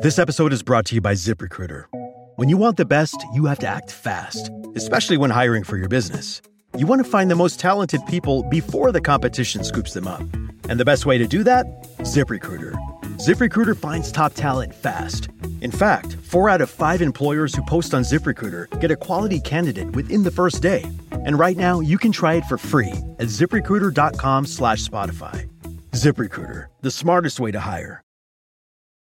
This episode is brought to you by ZipRecruiter. When you want the best, you have to act fast, especially when hiring for your business. You want to find the most talented people before the competition scoops them up. And the best way to do that? ZipRecruiter. ZipRecruiter finds top talent fast. In fact, four out of five employers who post on ZipRecruiter get a quality candidate within the first day. And right now, you can try it for free at ziprecruiter.com slash Spotify. ZipRecruiter, the smartest way to hire.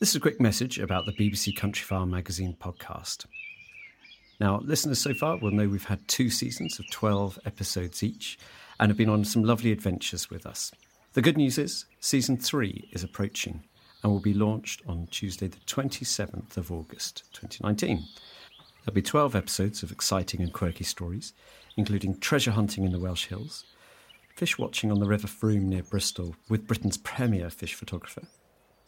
This is a quick message about the BBC Countryfile magazine podcast. Now, listeners so far will know we've had two seasons of 12 episodes each and have been on some lovely adventures with us. The good news is, season three is approaching and will be launched on Tuesday, the 27th of August 2019. There'll be 12 episodes of exciting and quirky stories, including treasure hunting in the Welsh Hills, fish watching on the River Frome near Bristol with Britain's premier fish photographer,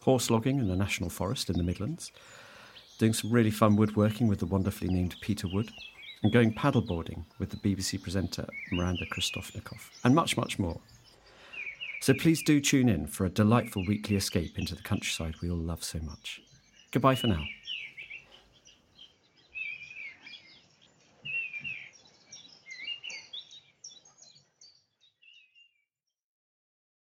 horse logging in the National Forest in the Midlands, doing some really fun woodworking with the wonderfully named Peter Wood, and going paddleboarding with the BBC presenter Miranda Krestovnikoff, and much, much more. So please do tune in for a delightful weekly escape into the countryside we all love so much. Goodbye for now.